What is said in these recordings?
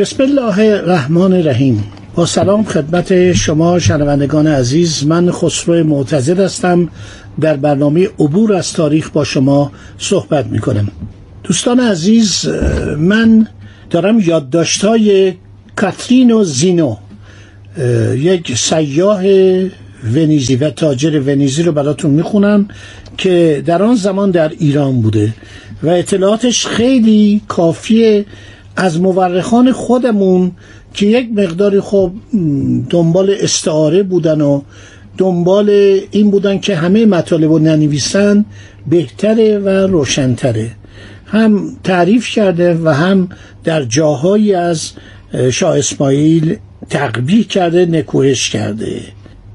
بسم الله الرحمن الرحیم. با سلام خدمت شما شنوندگان عزیز من خسرو معتزد هستم. در برنامه عبور از تاریخ با شما صحبت می کنم دوستان عزیز من دارم یادداشت‌های کاترین و زینو یک سیاه ونیزی و تاجر ونیزی رو براتون می‌خونم که در آن زمان در ایران بوده و اطلاعاتش خیلی کافیه از مورخان خودمون که یک مقداری خب دنبال استعاره بودن و دنبال این بودن که همه مطالب رو ننویسن بهتره و روشنتره. هم تعریف کرده و هم در جاهایی از شاه اسماعیل تقبیح کرده نکوهش کرده.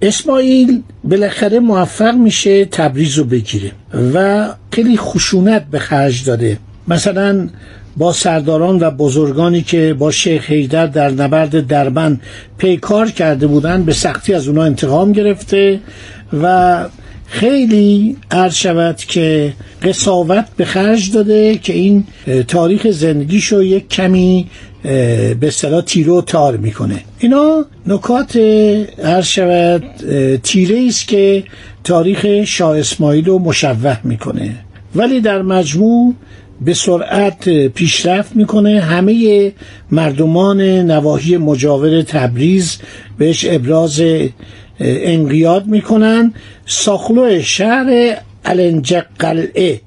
اسماعیل بالاخره موفق میشه تبریز رو بگیره و خیلی خشونت به خرج داده. مثلا با سرداران و بزرگانی که با شیخ حیدر در نبرد دربن پیکار کرده بودند به سختی از اونا انتقام گرفته و خیلی عرض شود که قصاوت به خرج داده که این تاریخ زندگیشو یک کمی به صلاح تیره و تار می‌کنه. اینا نکات عرض شود تیره است که تاریخ شاه اسماعیل رو مشوه می‌کنه. ولی در مجموع به سرعت پیشرفت می‌کنه. همه مردمان نواحی مجاور تبریز بهش ابراز انقیاد می‌کنن. ساخلو شهر النج قلعه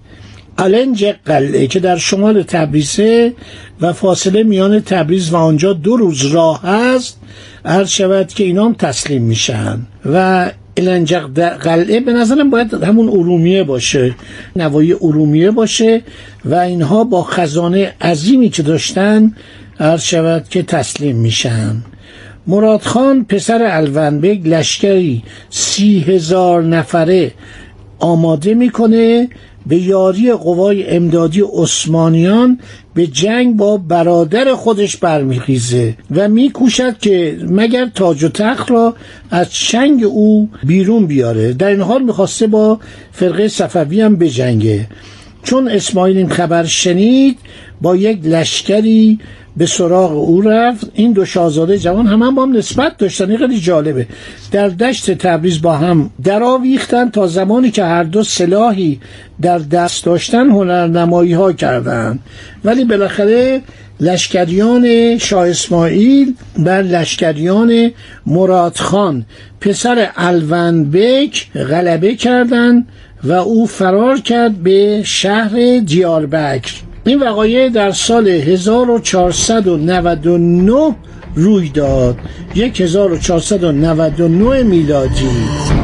النج قلعه که در شمال تبریزه و فاصله میان تبریز و آنجا دو روز راه هست عرض شود که اینا هم تسلیم میشن. و النجق قلعه به نظرم باید همون ارومیه باشه نوایی ارومیه باشه و اینها با خزانه عظیمی که داشتن عرض شود که تسلیم میشن. مراد خان پسر الونبگ لشکری سی هزار نفره آماده می‌کنه به یاری قوای امدادی عثمانیان به جنگ با برادر خودش برمیخیزه و میکوشد که مگر تاج و تخت را از چنگ او بیرون بیاره. در این حال می‌خواسته با فرقه صفوی هم بجنگه. چون اسماعیل این خبر شنید با یک لشکری به سراغ او رفت. این دو شاهزاده جوان هم, هم با هم نسبت داشتن. خیلی جالبه. در دشت تبریز با هم درآویختن تا زمانی که هر دو سلاحی در دست داشتن هنرنمایی ها کردند ولی بالاخره لشکریان شاه اسماعیل بر لشکریان مراد خان پسر الوندبک غلبه کردند و او فرار کرد به شهر دیاربکر این وقایع در سال 1499 روی داد. 1499 میلادی.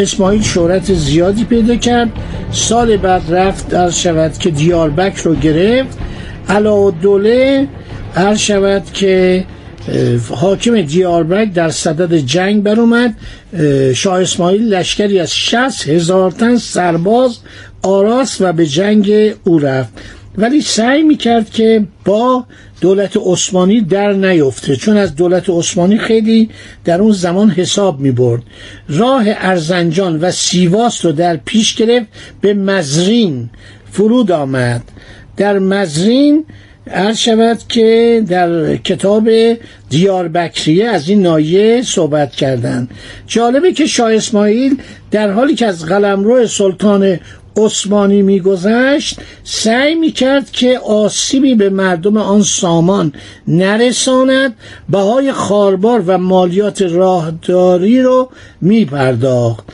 اسماعیل شهرت زیادی پیدا کرد. سال بعد رفت در شود که دیاربک رو گرفت. دوله هر شود که حاکم دیاربک در صدد جنگ بر اومد. شاه اسماعیل لشکری از شست هزار تن سرباز آراست و به جنگ او رفت. ولی سعی می‌کرد که با دولت عثمانی در نیفته. چون از دولت عثمانی خیلی در اون زمان حساب می برد. راه ارزنجان و سیواس رو در پیش گرفت به مزرین فرود آمد. در مزرین عرض شود که در کتاب دیار بکریه از این نایه صحبت کردند جالبه که شاه اسماعیل در حالی که از قلمرو سلطان عثمانی میگذشت سعی می‌کرد که آسیبی به مردم آن سامان نرساند بهای خاربار و مالیات راهداری رو میپرداخت.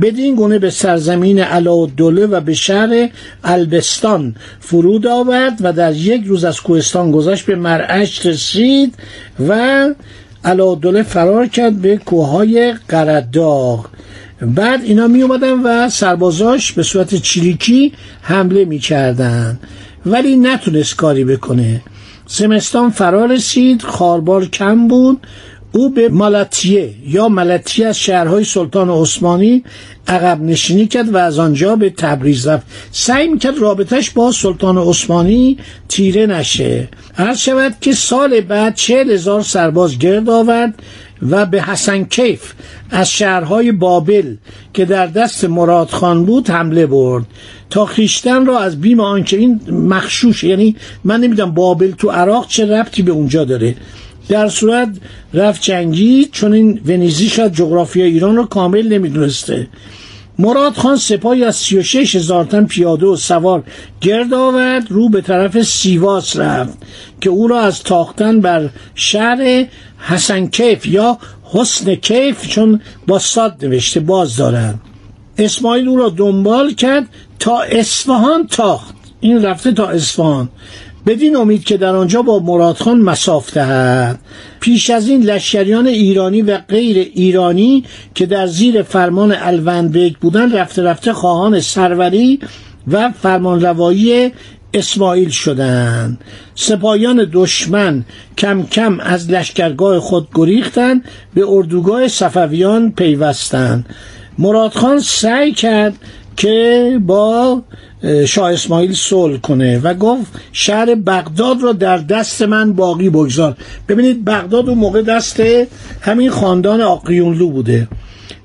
بدین گونه به سرزمین علاءالدوله و به شهر البستان فرود آورد و در یک روز از کوهستان گذشت به مرعش رسید و علاءالدوله فرار کرد به کوههای قرداغ بعد اینا می اومدن و سربازاش به صورت چریکی حمله می کردن ولی نتونست کاری بکنه. زمستان فرا رسید خاربار کم بود. او به مالاتیه یا ملتیه از شهرهای سلطان عثمانی عقب نشینی کرد و از آنجا به تبریز رفت. سعی می‌کرد رابطش با سلطان عثمانی تیره نشه. هر شود که سال بعد چهل هزار سرباز گرد آورد و به حسن کیف از شهرهای بابل که در دست مراد خان بود حمله برد تا خیشتن را از بیم آنکه این مخشوش یعنی من نمی‌دونم بابل تو عراق چه ربطی به اونجا داره. در صورت رفت جنگی چون این ونیزی شاید جغرافیا ایران رو کامل نمی‌دونسته. مراد خان سپاهی از 36 هزار تن پیاده و سوار گرد آورد رو به طرف سیواس رفت. که او را از تاختن بر شهر حسن کیف یا حسن کیف چون با ساد نوشته باز دارند. اسماعیل او را دنبال کرد تا اصفهان تاخت. این رفته تا اصفهان. بدین امید که در آنجا با مرادخان مساف دهد. پیش از این لشکریان ایرانی و غیر ایرانی که در زیر فرمان الوندبیک بودن رفته رفته خواهان سروری و فرمانروایی اسماعیل شدند سپاهیان دشمن کم کم از لشکرگاه خود گریختند به اردوگاه صفویان پیوستند مرادخان سعی کرد که با شاه اسماعیل صلح کنه و گفت شهر بغداد را در دست من باقی بگذار. ببینید بغداد اون موقع دست همین خاندان آقیونلو بوده.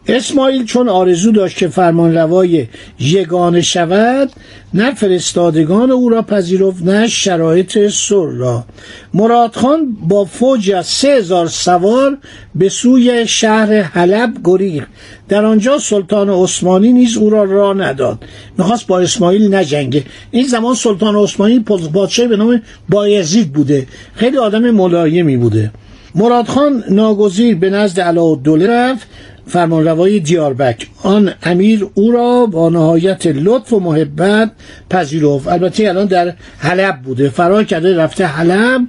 اسماعیل چون آرزو داشت که فرمانروای یگانه شود نه فرستادگان او را پذیرفت نه شرایط سر را. مرادخان با فوج از سه هزار سوار به سوی شهر حلب گریخت. در آنجا سلطان عثمانی نیز او را راه نداد. می‌خواست با اسماعیل نجنگه. این زمان سلطان عثمانی پادشاهی به نام بایزید بوده. خیلی آدم ملایمی بوده. مرادخان ناگزیر به نزد علاءالدوله رفت. فرمانروای دیاربک. آن امیر او را با نهایت لطف و محبت پذیرفت. البته الان در حلب بوده. فرار کرده رفته حلب.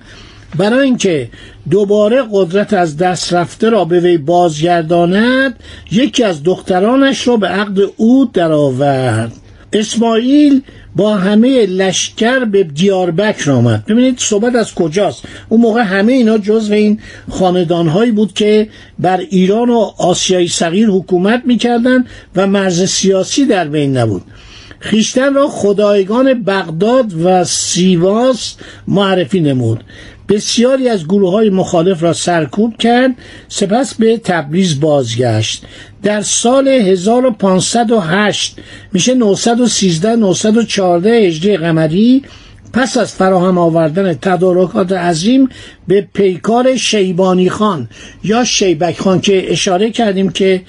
برای اینکه دوباره قدرت از دست رفته را به وی بازگرداند یکی از دخترانش را به عقد او درآورد. اسماعیل با همه لشکر به دیاربکر آمد. ببینید صحبت از کجاست؟ اون موقع همه اینا جزو این خاندانهایی بود که بر ایران و آسیای صغیر حکومت می‌کردند و مرز سیاسی در بین نبود. خیشتن را خدایگان بغداد و سیواس معرفی نمود. بسیاری از گروه های مخالف را سرکوب کرد سپس به تبریز بازگشت. در سال 1508 میشه 913 914 هجری قمری پس از فراهم آوردن تدارکات عظیم به پیکار شیبانی خان یا شیبک خان که اشاره کردیم که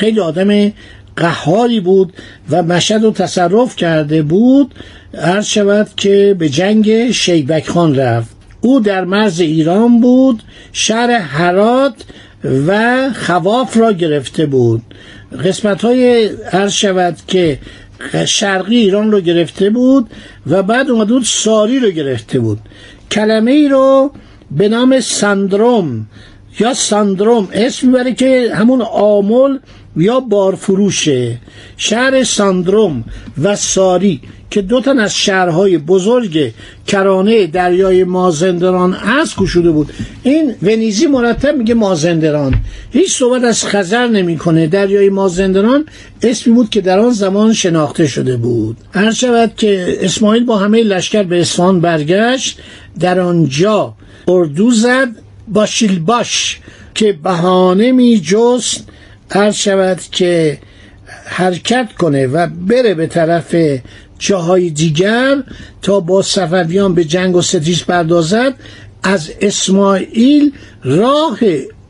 خیلی آدم قهاری بود و مشهد رو تصرف کرده بود عرض شود که به جنگ شیبک خان رفت. او در مرز ایران بود شهر حرات و خواف را گرفته بود. قسمت های عرض شود که شرقی ایران رو گرفته بود و بعد اومده بود ساری رو گرفته بود. کلمه ای رو به نام سندروم یا سندروم اسم می‌بره که همون آمل یا بارفروشه. شهر ساندروم و ساری. که دو تن از شهرهای بزرگ کرانه دریای مازندران از کشوده بود. این ونیزی مرتب میگه مازندران. هیچ صحبت از خزر نمی‌کنه. دریای مازندران اسمی بود که در آن زمان شناخته شده بود. هر شود که اسماعیل با همه لشکر به اصفهان برگشت در آنجا اردو زد با شیلباش که بهانه می جست هر شود که حرکت کنه و بره به طرف جاهای دیگر تا با صفویان به جنگ و ستیز پردازد. از اسماعیل راه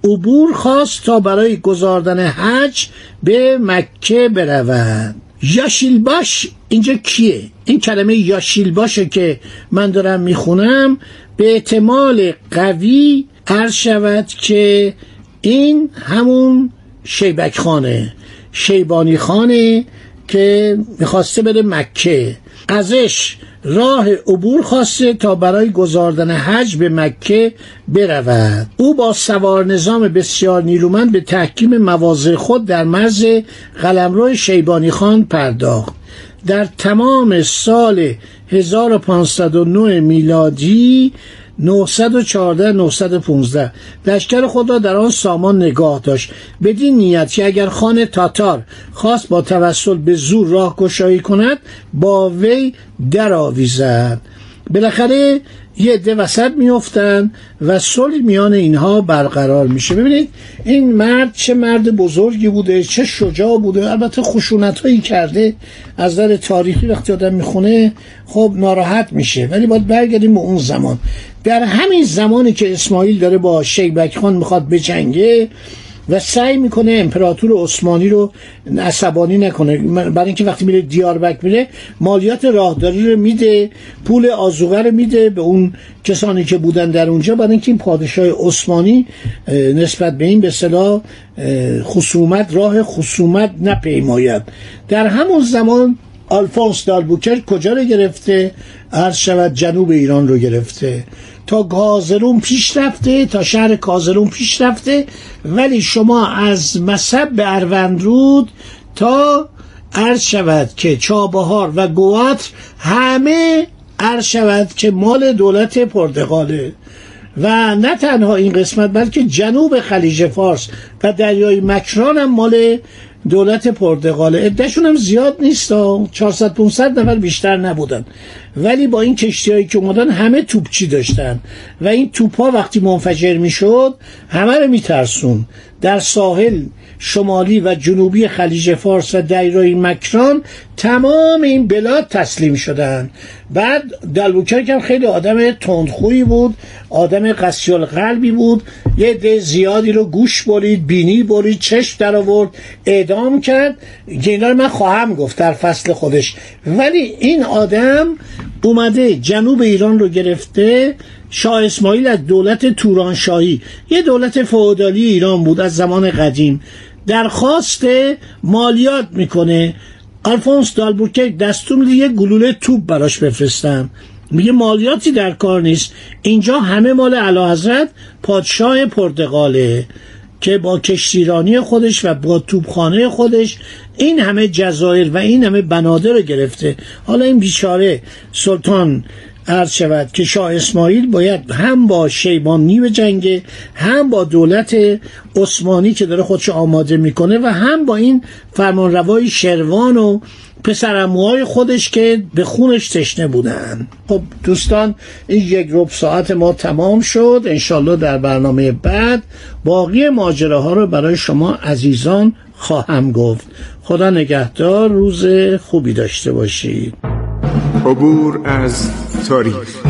عبور خواست تا برای گذاردن حج به مکه برود یاشیلباش اینجا کیه؟ این کلمه یاشیلباشه که من دارم می‌خونم به احتمال قوی عرض شود که این همون شیبک خانه شیبانی خانه که می‌خواسته بره مکه. ازش راه عبور خواسته تا برای گذاردن حج به مکه برود. او با سوار نظام بسیار نیرومند به تحکیم مواضع خود در مرز قلمرو شیبانی خان پرداخت. در تمام سال 1509 میلادی 914 915 لشکر خود در آن سامان نگاه داشت. بدین نیت که اگر خان تاتار خواست با توسل به زور راه گشایی کند با وی درآویزد. بالاخره یه عده وسط میفتن و صلح میان اینها برقرار میشه. ببینید این مرد چه مرد بزرگی بوده چه شجاع بوده. البته خشونت هایی کرده. از نظر تاریخی وقتی آدم می‌خونه خب ناراحت میشه. ولی باید برگردیم به اون زمان. در همین زمانی که اسماعیل داره با شیبک خان می‌خواد بجنگه و سعی می‌کنه امپراتور عثمانی رو عصبانی نکنه. برای اینکه وقتی میره دیاربک میره مالیات راهداری رو میده پول آزوغه رو میده به اون کسانی که بودن در اونجا. برای اینکه این پادشاه عثمانی نسبت به این به صلاح خصومت راه خصومت نپیماید. در همون زمان آلفونس دالبوکر کجا رو گرفته؟ عرض شود جنوب ایران رو گرفته. تا گازرون پیش رفته تا شهر کازرون پیش رفته ولی شما از مصب به اروندرود تا عرض شود که چابهار و گواتر همه عرض شود که مال دولت پرتغاله. و نه تنها این قسمت بلکه جنوب خلیج فارس و دریای مکران هم مال دولت پرتغال عدهشون هم زیاد نیست 400 500 نفر بیشتر نبودن. ولی با این کشتی هایی که اومدن همه توپچی داشتن و این توپ ها وقتی منفجر می‌شد همه رو میترسون. در ساحل شمالی و جنوبی خلیج فارس و دریای مکران تمام این بلاد تسلیم شدن. بعد دلبوکرک هم خیلی آدم تندخویی بود آدم قسیال قلبی بود یه ده زیادی رو گوش برید بینی برید چشم در آورد اعدام کرد. اینا من خواهم گفت در فصل خودش. ولی این آدم اومده جنوب ایران رو گرفته شاه اسماعیل از دولت تورانشاهی. یه دولت فئودالی ایران بود از زمان قدیم. درخواست مالیات می‌کنه. آلفونس دالبورکک دستور میده یه گلوله توپ براش بفرستم میگه مالیاتی در کار نیست. اینجا همه مال علا حضرت پادشاه پرتغاله. که با کشتیرانی خودش و با توبخانه خودش این همه جزایر و این همه بنادر رو گرفته. حالا این بیچاره سلطان عرض شود که شاه اسماعیل باید هم با شیبانی به جنگه هم با دولت عثمانی که داره خودش آماده می‌کنه و هم با این فرمانروای شروان و پسرموهای خودش که به خونش تشنه بودن. خب دوستان این یک رب ساعت ما تمام شد. انشالله در برنامه بعد باقی ماجراها رو برای شما عزیزان خواهم گفت. خدا نگهدار روز خوبی داشته باشید. عبور از تاریخ.